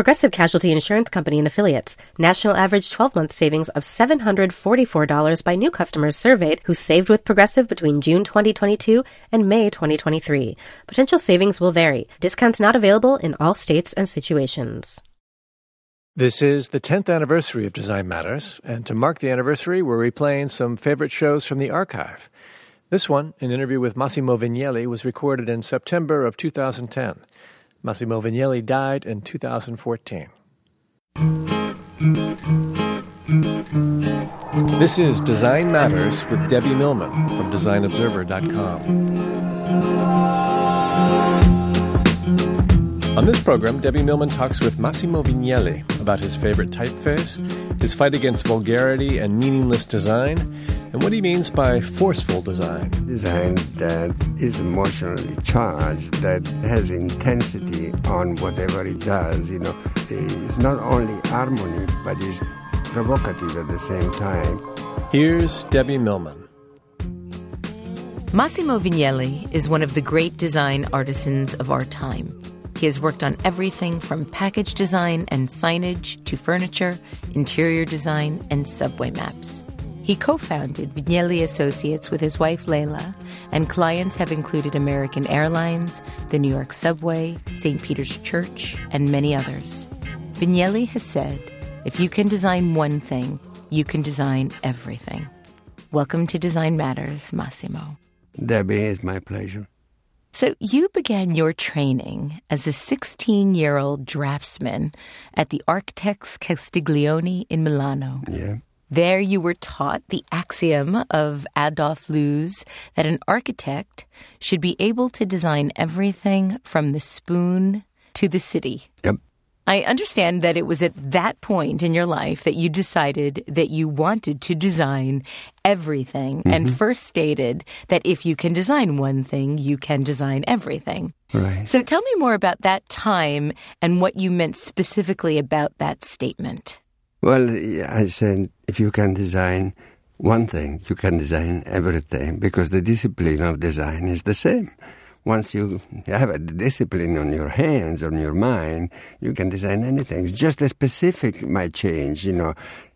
Progressive Casualty Insurance Company and Affiliates. National average 12 month savings of $744 by new customers surveyed who saved with Progressive between June 2022 and May 2023. Potential savings will vary. Discounts not available in all states and situations. This is the 10th anniversary of Design Matters, and to mark the anniversary, we're replaying some favorite shows from the archive. This one, an interview with Massimo Vignelli, was recorded in September of 2010. Massimo Vignelli died in 2014. This is Design Matters with Debbie Millman from DesignObserver.com. On this program, Debbie Millman talks with Massimo Vignelli about his favorite typeface, his fight against vulgarity and meaningless design, and what he means by forceful design. Design that is emotionally charged, that has intensity on whatever it does. You know, it's not only harmony, but it's provocative at the same time. Here's Debbie Millman. Massimo Vignelli is one of the great design artisans of our time. He has worked on everything from package design and signage to furniture, interior design, and subway maps. He co founded Vignelli Associates with his wife Lella, and clients have included American Airlines, the New York Subway, St. Peter's Church, and many others. Vignelli has said, if you can design one thing, you can design everything. Welcome to Design Matters, Massimo. Debbie, it's my pleasure. So, you began your training as a 16 year old draftsman at the Architects Castiglioni in Milano. Yeah. There you were taught the axiom of Adolf Loos that an architect should be able to design everything from the spoon to the city. Yep. I understand that it was at that point in your life that you decided that you wanted to design everything mm-hmm. and first stated that if you can design one thing, you can design everything. Right. So tell me more about that time and what you meant specifically about that statement. Well, I said if you can design one thing, you can design everything because the discipline of design is the same. Once you have a discipline on your hands, on your mind, you can design anything. It's just a specific might change, you know.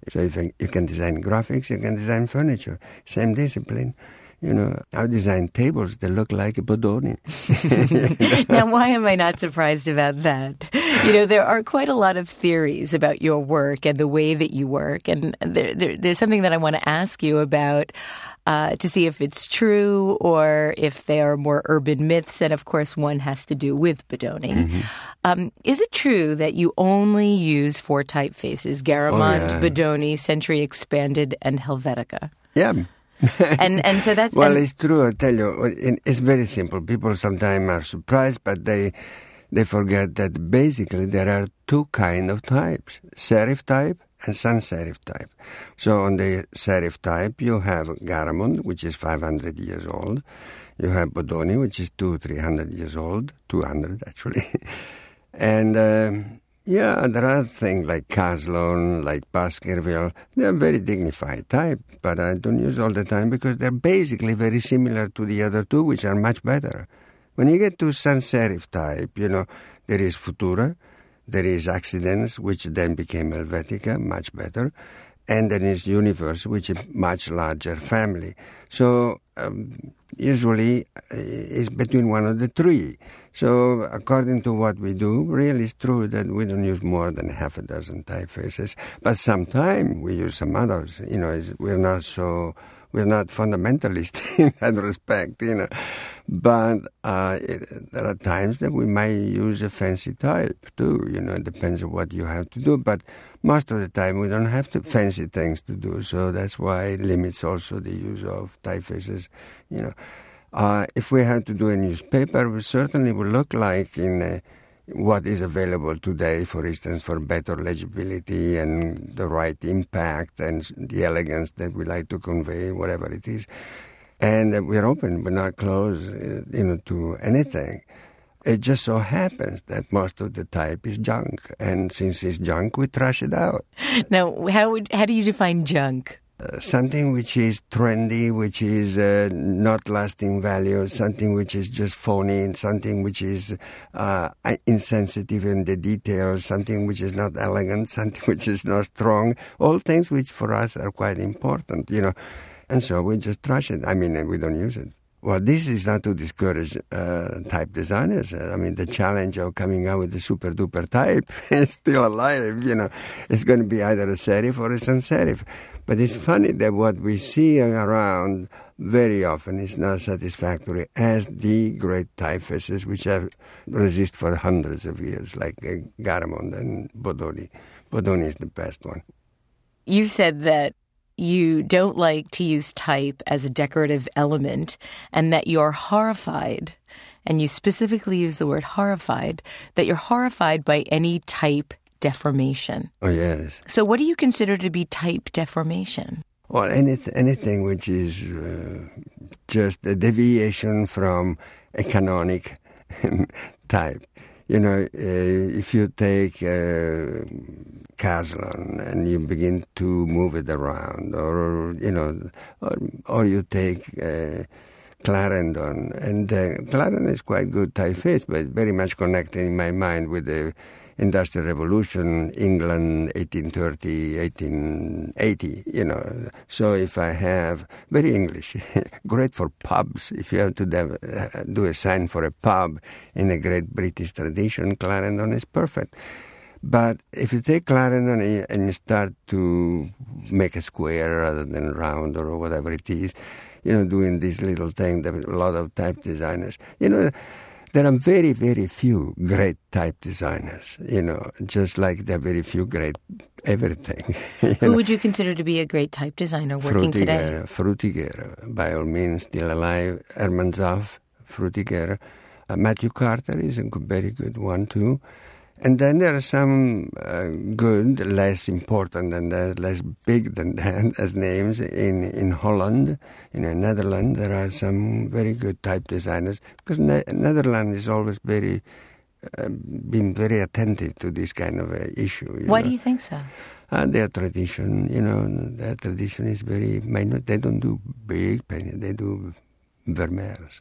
So if you can design graphics, you can design furniture. Same discipline you know, I design tables that look like a Bodoni. now, why am I not surprised about that? You know, there are quite a lot of theories about your work and the way that you work, and there, there, there's something that I want to ask you about uh, to see if it's true or if they are more urban myths. And of course, one has to do with Bodoni. Mm-hmm. Um, is it true that you only use four typefaces: Garamond, oh, yeah. Bodoni, Century Expanded, and Helvetica? Yeah and and so that's well, it's true. I tell you, it's very simple. People sometimes are surprised, but they they forget that basically there are two kind of types: serif type and sans serif type. So on the serif type, you have Garamond, which is 500 years old. You have Bodoni, which is two, three hundred years old, 200 actually, and. Um, yeah, there are things like Caslon, like Baskerville. They're very dignified type, but I don't use all the time because they're basically very similar to the other two, which are much better. When you get to sans serif type, you know, there is Futura, There is Akzidenz, which then became Helvetica, much better. And then is Univers, which is much larger family. So um, usually uh, it's between one of the three. So according to what we do, really it's true that we don't use more than half a dozen typefaces. But sometimes we use some others. You know, we're not so we're not fundamentalist in that respect, you know. But uh, it, there are times that we might use a fancy type too, you know, it depends on what you have to do. But most of the time we don't have to fancy things to do, so that's why it limits also the use of typefaces, you know. Uh, if we had to do a newspaper, we certainly would look like in a what is available today, for instance, for better legibility and the right impact and the elegance that we like to convey, whatever it is. And we're open, we're not closed, uh, you know, to anything. It just so happens that most of the type is junk, and since it's junk, we trash it out. Now, how would how do you define junk? Uh, something which is trendy, which is uh, not lasting value, something which is just phony, something which is uh, insensitive in the details, something which is not elegant, something which is not strong, all things which for us are quite important, you know. And so we just trash it. I mean, we don't use it. Well, this is not to discourage uh, type designers. I mean, the challenge of coming out with the super duper type is still alive. You know, it's going to be either a serif or a sans serif. But it's funny that what we see around very often is not satisfactory as the great typefaces which have resisted for hundreds of years, like uh, Garamond and Bodoni. Bodoni is the best one. You said that you don't like to use type as a decorative element and that you're horrified, and you specifically use the word horrified, that you're horrified by any type deformation. Oh, yes. So, what do you consider to be type deformation? Well, anything, anything which is uh, just a deviation from a canonic type. You know, uh, if you take uh, and you begin to move it around, or you know, or, or you take uh, Clarendon, and uh, Clarendon is quite good typeface, but very much connected in my mind with the Industrial Revolution, England, 1830, 1880, you know. So if I have, very English, great for pubs. If you have to do, uh, do a sign for a pub in a great British tradition, Clarendon is perfect. But if you take Clarendon and you start to make a square rather than round or whatever it is, you know, doing this little thing that a lot of type designers, you know, there are very, very few great type designers, you know, just like there are very few great everything. Who know? would you consider to be a great type designer working Frutiger, today? Frutiger, by all means, still alive. Hermann Zapf, Frutiger. Uh, Matthew Carter is a very good one, too. And then there are some uh, good, less important than that, less big than that, as names in, in Holland, in the Netherlands. There are some very good type designers because ne- Netherlands is always very uh, been very attentive to this kind of uh, issue. Why know? do you think so? Uh, their tradition, you know, their tradition is very minor. They don't do big painting; they do Vermeers.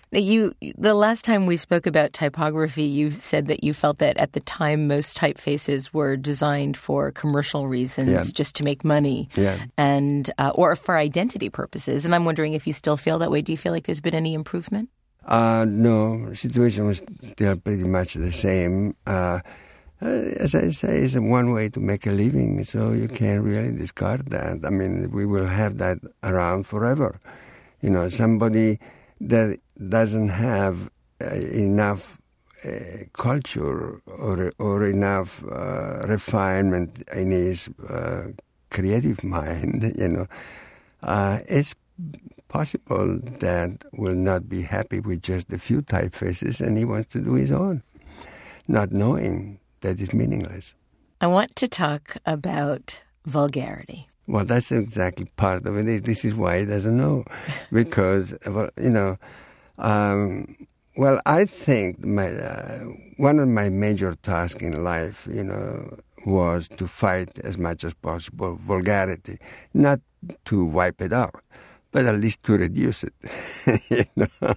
you, the last time we spoke about typography, you said that you felt that at the time most typefaces were designed for commercial reasons, yeah. just to make money, yeah. and uh, or for identity purposes. And I'm wondering if you still feel that way. Do you feel like there's been any improvement? Uh, no, situation was still pretty much the same. Uh, uh, as I say, it's one way to make a living, so you can't really discard that. I mean, we will have that around forever. You know, somebody that doesn't have uh, enough uh, culture or or enough uh, refinement in his uh, creative mind, you know, uh, it's possible that will not be happy with just a few typefaces, and he wants to do his own, not knowing that it's meaningless. I want to talk about vulgarity. Well, that's exactly part of it. This is why he doesn't know, because well, you know, um, well, I think my uh, one of my major tasks in life, you know, was to fight as much as possible vulgarity, not to wipe it out, but at least to reduce it. you know?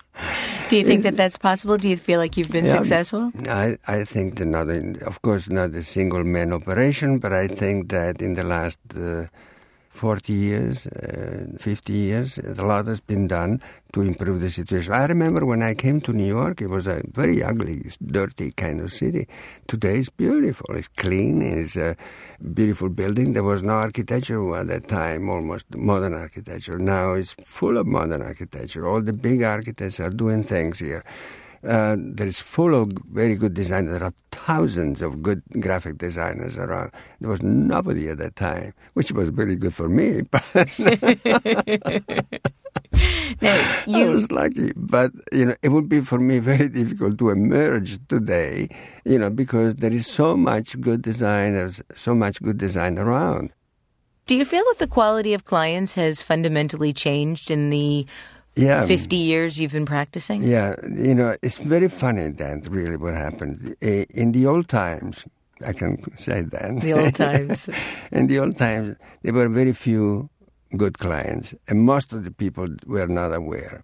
Do you think that that's possible? Do you feel like you've been Yeah, successful? I, I think that not, in, of course, not a single man operation, but I think that in the last uh, 40 years, uh, 50 years, a lot has been done to improve the situation. I remember when I came to New York, it was a very ugly, dirty kind of city. Today it's beautiful, it's clean, it's a beautiful building. There was no architecture at that time, almost modern architecture. Now it's full of modern architecture. All the big architects are doing things here. Uh, there is full of very good designers. There are thousands of good graphic designers around. There was nobody at that time, which was very good for me. Now, I you, was lucky, but you know, it would be for me very difficult to emerge today, you know, because there is so much good designers, so much good design around. do you feel that the quality of clients has fundamentally changed in the Yeah, 50 years you've been practicing? Yeah, you know, it's very funny that really what happened in the old times. I can say that The old times. in the old times, there were very few good clients, and most of the people were not aware.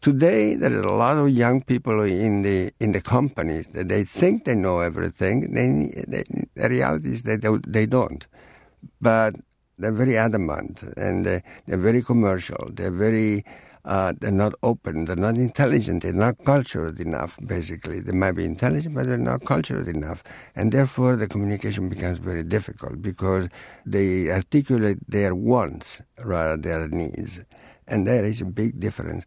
Today, there are a lot of young people in the in the companies that they think they know everything. They, they the reality is that they, they don't, but they're very adamant and they, they're very commercial. They're very uh, they're not open. They're not intelligent. They're not cultured enough. Basically, they might be intelligent, but they're not cultured enough, and therefore the communication becomes very difficult because they articulate their wants rather than their needs, and there is a big difference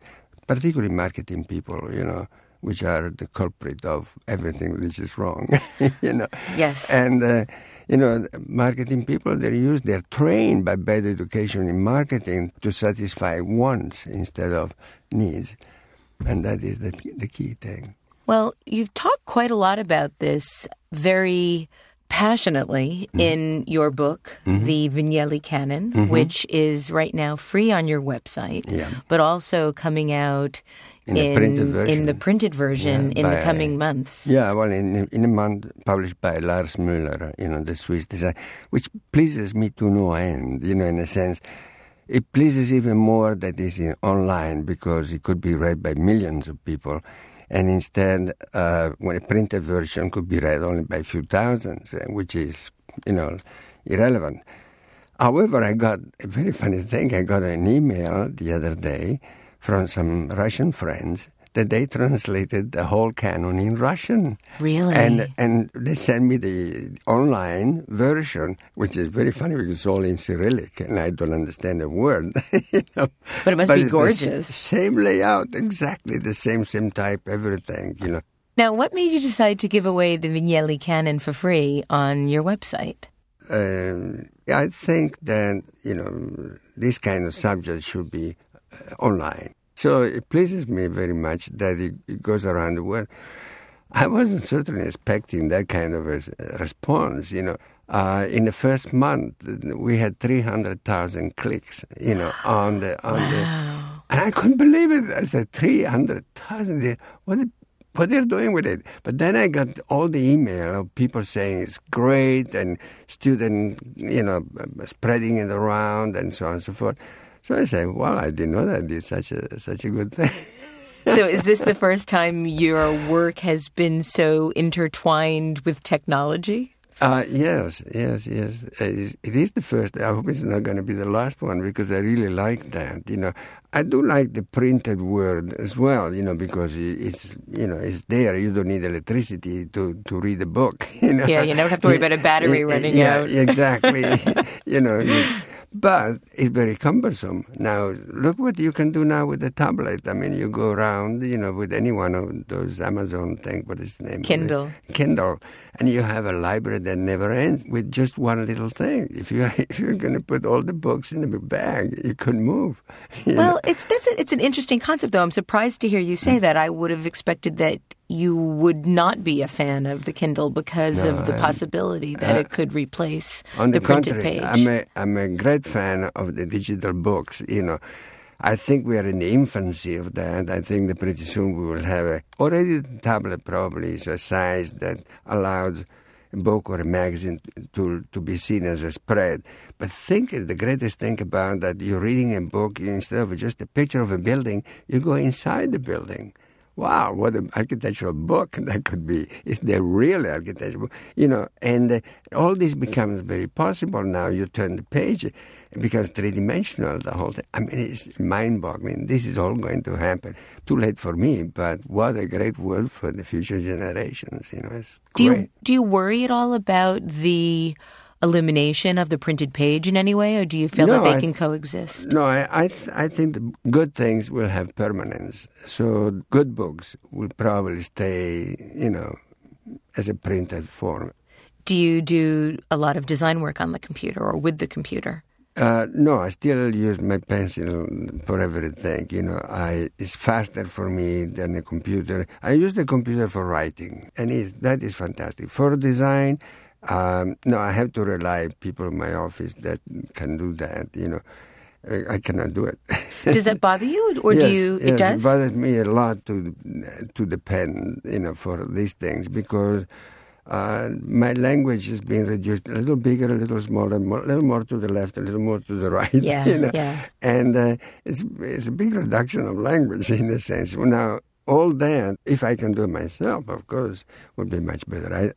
particularly marketing people, you know, which are the culprit of everything which is wrong, you know. Yes. And, uh, you know, marketing people, they're used, they're trained by bad education in marketing to satisfy wants instead of needs. And that is the, the key thing. Well, you've talked quite a lot about this very passionately Mm-hmm. in your book, The Vignelli Canon, which is right now free on your website, Yeah. but also coming out In the printed in version. the printed version Yeah, in the coming months. Yeah, well, in, in a month published by Lars Müller, you know, the Swiss design, which pleases me to no end, you know, in a sense. It pleases even more that it's in online because it could be read by millions of people. And instead, uh, when a printed version could be read only by a few thousands, uh, which is, you know, irrelevant. However, I got a very funny thing. I got an email the other day from some Russian friends that they translated the whole canon in Russian. Really? And and they sent me the online version, which is very funny because it's all in Cyrillic and I don't understand a word. you know. But it must be it's the gorgeous. same layout, exactly the same, same type, everything. You know. Now, what made you decide to give away the Vignelli Canon for free on your website? Um, I think that you know this kind of subject should be online. So it pleases me very much that it, it goes around the world. I wasn't certainly expecting that kind of a response. You know, uh, in the first month we had three hundred thousand clicks. You know, on the on the, and I couldn't believe it. I said three hundred thousand. What? what they're doing with it. But then I got all the email of people saying it's great and student, you know, spreading it around and so on and so forth. So I said, well, I didn't know that it's such a such a good thing. So, is this the first time your work has been so intertwined with technology? Uh, yes, yes, yes. It is, the first. I hope it's not going to be the last one because I really like that. You know, I do like the printed word as well. You know, because it's you know it's there. You don't need electricity to to read a book. You know. Yeah, you never have to worry about a battery Yeah, running yeah, out. exactly. you know. you- but it's very cumbersome. Now, look what you can do now with the tablet. I mean, you go around, you know, with any one of those Amazon thing, what is the name? Kindle. Kindle, and you have a library that never ends with just one little thing. If you if you're going to put all the books in the bag, you couldn't move. you know. Well, it's that's a, it's an interesting concept, though. I'm surprised to hear you say Mm. that. I would have expected that you would not be a fan of the Kindle because No, of the I'm- possibility that it uh, could replace On the, the, printed contrary, page. I'm a, I'm a great fan of the digital books. You know, I think we are in the infancy of that. I think that pretty soon we will have a already the tablet probably is a size that allows a book or a magazine to to be seen as a spread. But think the greatest thing about that you're reading a book instead of just a picture of a building, you go inside the building. Wow, what an architectural book that could be. It's the real architectural book, you know, and uh, all this becomes very possible now. You turn the page, it becomes three dimensional, the whole thing. I mean, it's mind boggling. This is all going to happen. Too late for me, but what a great world for the future generations, you know, it's Do you do you worry at all about the elimination of the printed page in any way, or do you feel No, that they I- can coexist? No, I I, th- I think the good things will have permanence. So good books will probably stay, you know, as a printed form. Do you do a lot of design work on the computer or with the computer? Uh, no, I still use my pencil for everything. You know, I it's faster for me than a computer. I use the computer for writing, and that is fantastic. For design, um, no, I have to rely people in my office that can do that. You know, I, I cannot do it. Does that bother you, or do Yes, you? yes, it does. It bothers me a lot to to depend, you know, for these things because uh, my language is being reduced a little bigger, a little smaller, more, a little more to the left, a little more to the right. Yeah, you know? yeah. And uh, it's it's a big reduction of language in a sense. Now. All that, if I can do it myself, of course, would be much better. I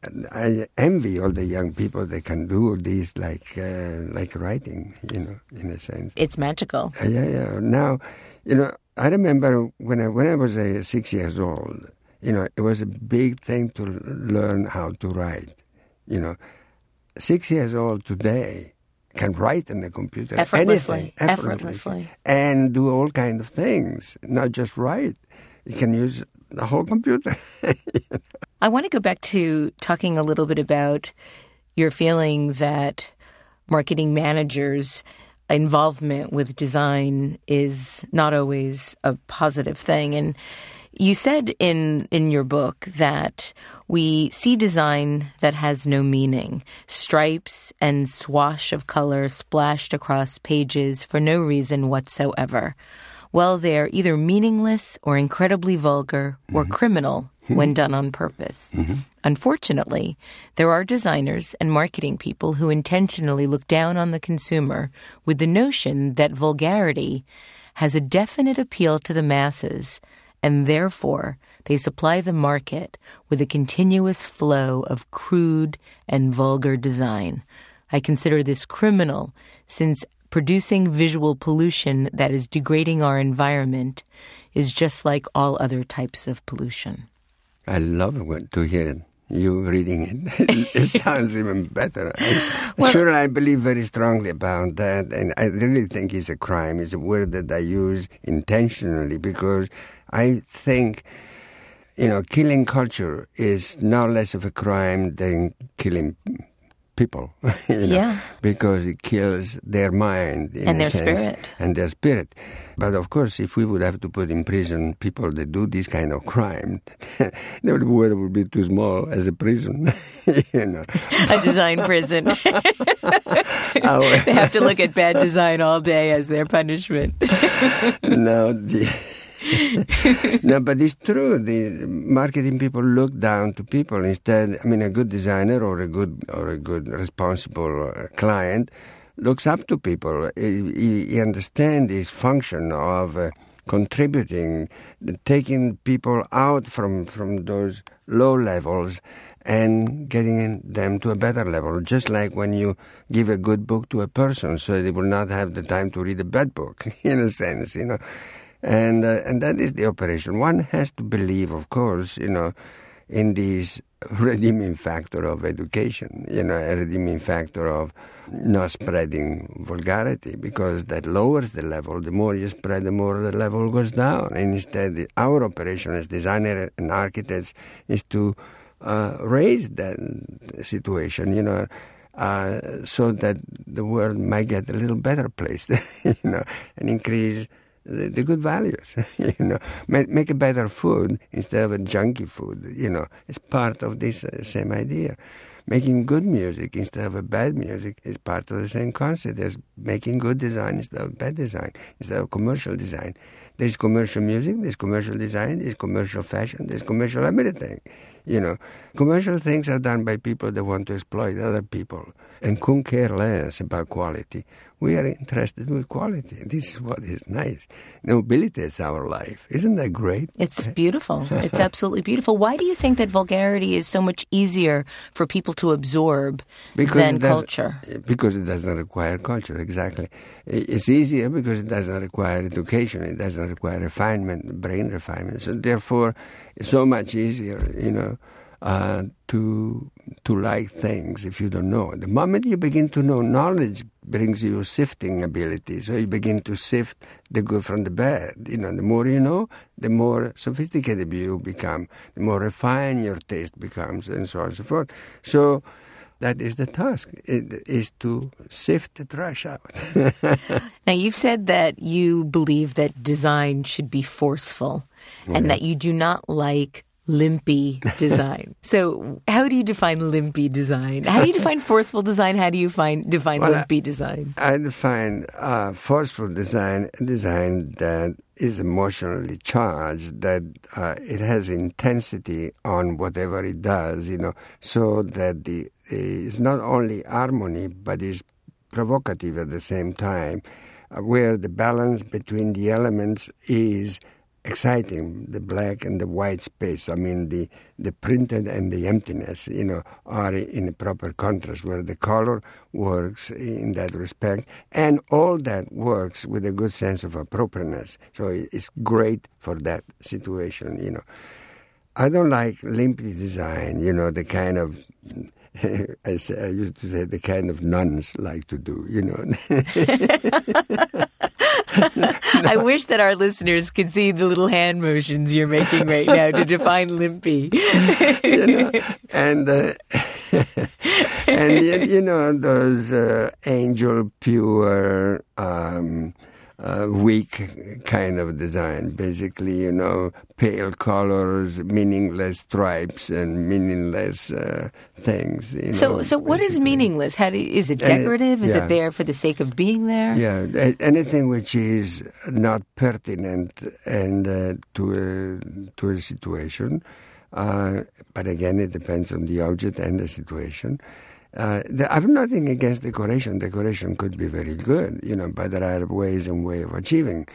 I envy all the young people that can do this, like uh, like writing, you know, in a sense. it's magical. Uh, Yeah, yeah. Now, you know, I remember when I, when I was uh, six years old, you know, it was a big thing to learn how to write. You know, six years old today can write on the computer Effortlessly. anything, Effortlessly. and do all kind of things, not just write. You can use the whole computer. I want to go back to talking a little bit about your feeling that marketing managers' involvement with design is not always a positive thing. And you said in, in your book that we see design that has no meaning, stripes and swash of color splashed across pages for no reason whatsoever. Well, they're either meaningless or incredibly vulgar or mm-hmm. criminal mm-hmm. when done on purpose. Mm-hmm. Unfortunately, there are designers and marketing people who intentionally look down on the consumer with the notion that vulgarity has a definite appeal to the masses, and therefore they supply the market with a continuous flow of crude and vulgar design. I consider this criminal since producing visual pollution that is degrading our environment is just like all other types of pollution. I love to hear you reading it. it sounds even better. I, sure, I believe very strongly about that, and I really think it's a crime. It's a word that I use intentionally because I think, you know, killing culture is no less of a crime than killing people. you know, Yeah. Because it kills their mind in And their sense, spirit. and their spirit. But of course, if we would have to put in prison people that do this kind of crime, the world would be too small as a prison. you know, A design prison. They have to look at bad design all day as their punishment. no, the, no, but it's true. The marketing people look down to people instead. I mean, a good designer or a good or a good responsible uh, client looks up to people. He, he, understands his function of uh, contributing, taking people out from from those low levels and getting them to a better level. Just like when you give a good book to a person, so they will not have the time to read a bad book, in a sense, you know. And uh, and that is the operation. One has to believe, of course, you know, in this redeeming factor of education, you know, a redeeming factor of not spreading vulgarity, because that lowers the level. The more you spread, the more the level goes down. And instead, our operation as designers and architects is to uh, raise that situation, you know, uh, so that the world might get a little better place, you know, and increase the, good values, you know, make, make a better food instead of a junky food, you know, it's part of this uh, same idea. Making good music instead of a bad music is part of the same concept as making good design instead of bad design, instead of commercial design. There's commercial music, there's commercial design, there's commercial fashion, there's commercial everything. You know, commercial things are done by people that want to exploit other people and couldn't care less about quality. We are interested with quality. This is what is nice. Nobility is our life. Isn't that great? It's beautiful. it's absolutely beautiful. Why do you think that vulgarity is so much easier for people to absorb because than does, culture? Because it does not require culture, exactly. It's easier because it does not require education. It does not require refinement, brain refinement. So therefore, it's so much easier, you know uh, to to like things if you don't know. The moment you begin to know, knowledge brings you sifting ability. So you begin to sift the good from the bad. You know, the more you know, the more sophisticated you become, the more refined your taste becomes, and so on and so forth. So that is the task it is to sift the trash out now you've said that you believe that design should be forceful and that you do not like limpy design. so, how do you define limpy design? How do you define forceful design? How do you find define well, limpy design? I define uh, forceful design design that is emotionally charged, that uh, it has intensity on whatever it does, you know, so that the it's not only harmony but is provocative at the same time, uh, where the balance between the elements is exciting the black and the white space i mean the the printed and the emptiness you know are in a proper contrast where the color works in that respect and all that works with a good sense of appropriateness. So it's great for that situation you know. I don't like limpy design you know the kind of I, say, I used to say the kind of nuns like to do, you know. I wish that our listeners could see the little hand motions you're making right now to define limpy. you know, and uh, and you know those uh, angel pure. Um, uh, weak kind of design. Basically, you know, pale colors, meaningless stripes, and meaningless uh, things. You so, know, so what basically. is meaningless? How do, is it decorative? It, yeah. Is it there for the sake of being there? Yeah, anything which is not pertinent and uh, to a to a situation. Uh, but again, it depends on the object and the situation. Uh, the, I have nothing against decoration. Decoration could be very good, you know, but there are ways and way of achieving.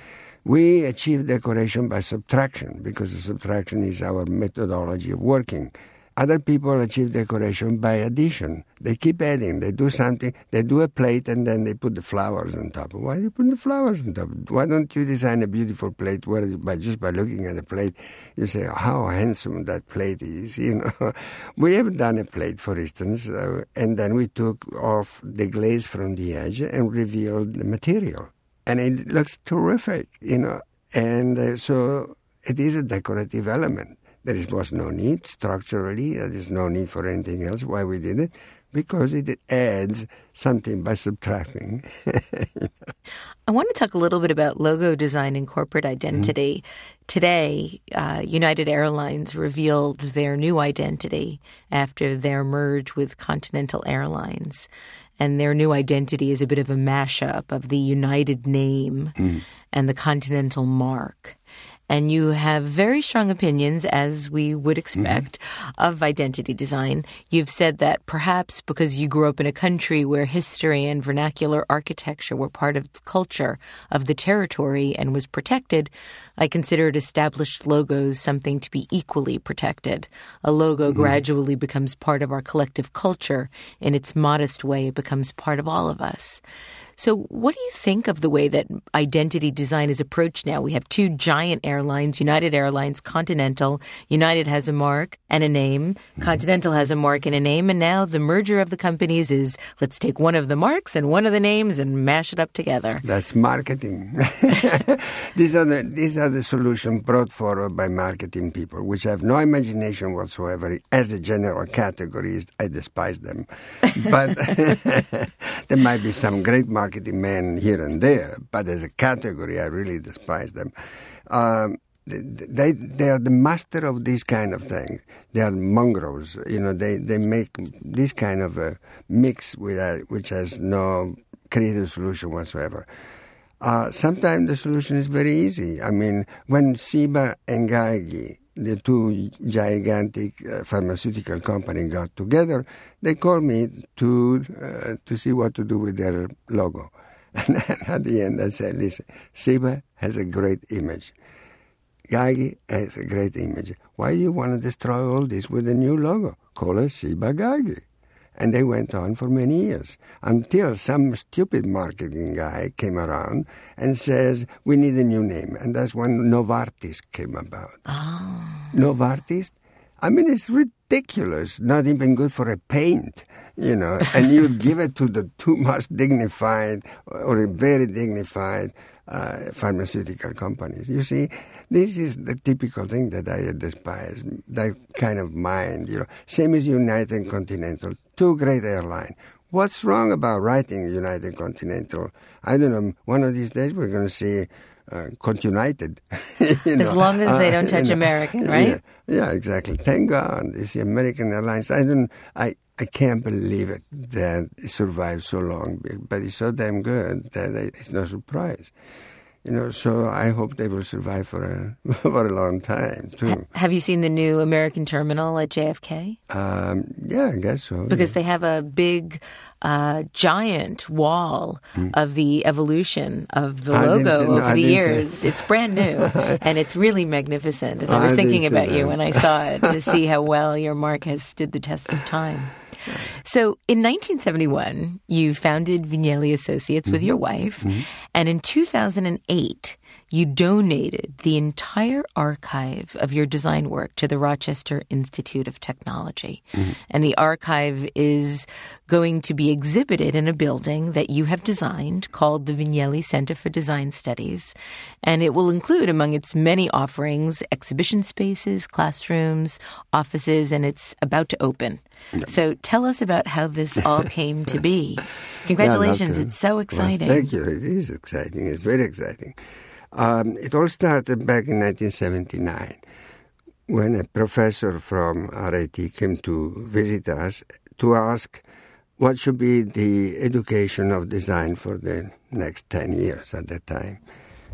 We achieve decoration by subtraction because the subtraction is our methodology of working. Other people achieve decoration by addition. They keep adding. They do something. They do a plate and then they put the flowers on top. Why do you put the flowers on top? Why don't you design a beautiful plate where by just by looking at the plate you say how handsome that plate is? You know, we have done a plate, for instance, uh, and then we took off the glaze from the edge and revealed the material, and it looks terrific. You know, and uh, so it is a decorative element. There is, was no need structurally. There is no need for anything else. Why we did it? Because it adds something by subtracting. I want to talk a little bit about logo design and corporate identity. Mm-hmm. Today, uh, United Airlines revealed their new identity after their merge with Continental Airlines. And their new identity is a bit of a mashup of the United name mm. and the Continental mark and you have very strong opinions, as we would expect, mm-hmm. of identity design. You've said that perhaps because you grew up in a country where history and vernacular architecture were part of the culture of the territory and was protected, I considered established logos something to be equally protected. A logo mm-hmm. gradually becomes part of our collective culture. In its modest way, it becomes part of all of us. So, what do you think of the way that identity design is approached now? We have two giant airlines United Airlines, Continental. United has a mark and a name, mm-hmm. Continental has a mark and a name, and now the merger of the companies is let's take one of the marks and one of the names and mash it up together. That's marketing. these, are the, these are the solutions brought forward by marketing people, which have no imagination whatsoever. As a general category, I despise them. But there might be some great marketing marketing men here and there, but as a category, I really despise them. Um, they they are the master of this kind of thing. They are mongrels. You know, they, they make this kind of a mix with a, which has no creative solution whatsoever. Uh, sometimes the solution is very easy. I mean, when Ciba and Geigy, the two gigantic uh, pharmaceutical companies got together, they called me to uh, to see what to do with their logo. And at the end, I said, "Listen, Ciba has a great image. Geigy has a great image. Why do you want to destroy all this with a new logo? Call it Ciba Geigy." And they went on for many years until some stupid marketing guy came around and says, we need a new name. And that's when Novartis came about. Oh. Novartis? I mean, it's ridiculous. Not even good for a paint, you know. and you give it to the two most dignified or very dignified uh, pharmaceutical companies. You see, this is the typical thing that I despise, that kind of mind, you know. Same as United and Continental, two great airlines. What's wrong about writing United Continental? I don't know. One of these days we're going to see uh, Continented. as know. long as they don't uh, touch you know, American, right? Yeah, yeah, exactly. Thank God, it's the American Airlines. I don't. I I can't believe it that it survived so long, but it's so damn good that it's no surprise you know, so I hope they will survive for a for a long time too. Have you seen the new American terminal at JFK? Um, yeah, I guess so. Because yeah. they have a big, uh, giant wall mm. of the evolution of the logo over no, the years. It's brand new and it's really magnificent. And I was I thinking about that. you when I saw it to see how well your mark has stood the test of time. So in 1971, you founded Vignelli Associates mm-hmm. with your wife. Mm-hmm. And in 2008, you donated the entire archive of your design work to the Rochester Institute of Technology. Mm-hmm. And the archive is going to be exhibited in a building that you have designed called the Vignelli Center for Design Studies. And it will include, among its many offerings, exhibition spaces, classrooms, offices, and it's about to open. So tell us about how this all came to be. Congratulations. Yeah, it's so exciting. Well, thank you. It is exciting. It's very exciting. Um, it all started back in 1979 when a professor from RIT came to visit us to ask what should be the education of design for the next 10 years at that time.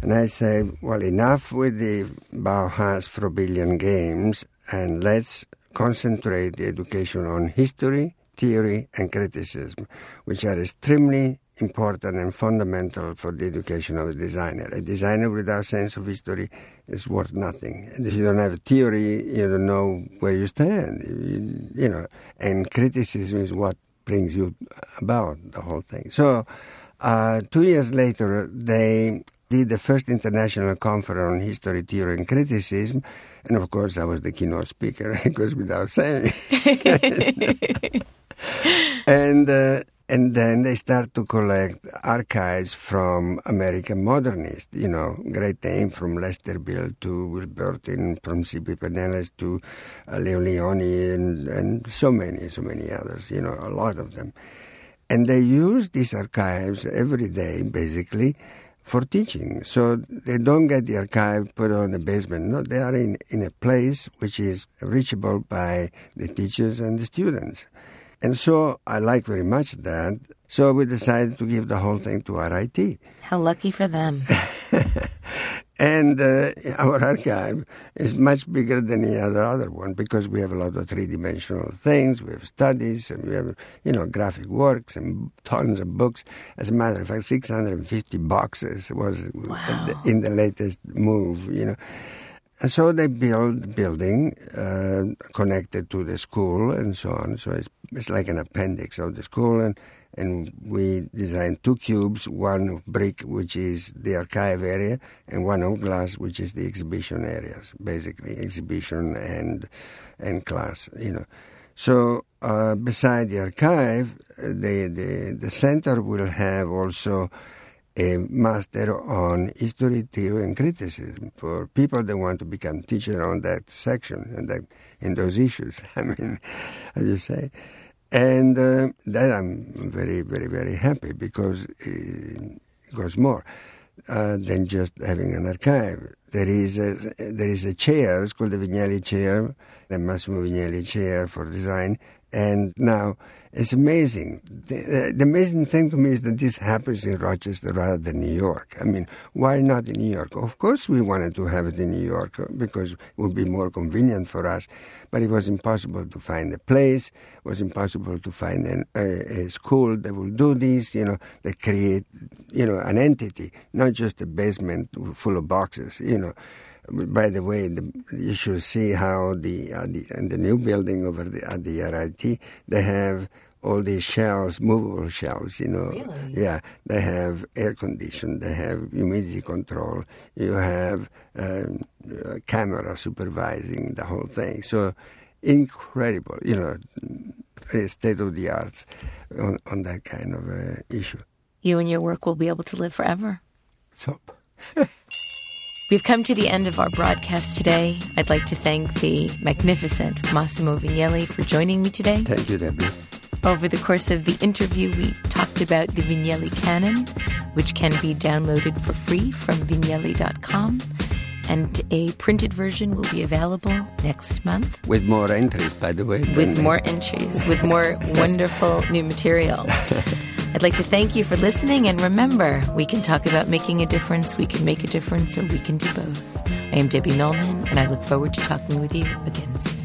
And I said, well, enough with the Bauhaus Froebelian games, and let's concentrate the education on history, theory, and criticism, which are extremely important and fundamental for the education of a designer. A designer without sense of history is worth nothing. And if you don't have a theory, you don't know where you stand. You, you know, and criticism is what brings you about the whole thing. So, uh, two years later, they did the first international conference on history, theory, and criticism and of course, I was the keynote speaker. It goes without saying. and uh, and then they start to collect archives from American modernists. You know, great name from Lester Beall to Will Burtin, from Cipe Pineles to uh, Leo Lionni, and, and so many, so many others. You know, a lot of them. And they use these archives every day, basically, for teaching. So they don't get the archive put on the basement. No, they are in, in a place which is reachable by the teachers and the students. And so I like very much that. So we decided to give the whole thing to RIT. How lucky for them. And uh, our archive is much bigger than any other other one because we have a lot of three dimensional things. We have studies and we have you know graphic works and tons of books. As a matter of fact, 650 boxes was wow. in the latest move. You know. And so they build building uh, connected to the school and so on. So it's, it's like an appendix of the school, and and we designed two cubes, one of brick, which is the archive area, and one of glass, which is the exhibition areas, basically exhibition and and class, you know. So uh, beside the archive, the, the the center will have also a master on history, theory, and criticism for people that want to become teacher on that section and that in those issues. I mean, as you say. And uh, that I'm very, very, very happy because it goes more uh, than just having an archive. There is a, there is a chair, it's called the Vignelli chair, the Massimo Vignelli chair for design, and now It's amazing. The, the, amazing thing to me is that this happens in Rochester rather than New York. I mean, why not in New York? Of course, we wanted to have it in New York uh, because it would be more convenient for us, but it was impossible to find a place. It was impossible to find an, a, a school that will do this. You know, that create, you know, an entity, not just a basement full of boxes. You know. By the way, the, you should see how the, uh, the the new building over the, at the RIT they have all these shelves, movable shelves, you know. Really? Yeah, they have air condition, they have humidity control, you have um, a camera supervising the whole thing. So incredible, you know, state of the arts on, on that kind of uh, issue. You and your work will be able to live forever. So. We've come to the end of our broadcast today. I'd like to thank the magnificent Massimo Vignelli for joining me today. Thank you, Debbie. Over the course of the interview, we talked about the Vignelli Canon, which can be downloaded for free from vignelli.com. And a printed version will be available next month. With more entries, by the way. With more entries, with more wonderful new material. I'd like to thank you for listening, and remember, we can talk about making a difference, we can make a difference, or we can do both. I am Debbie Millman, and I look forward to talking with you again soon.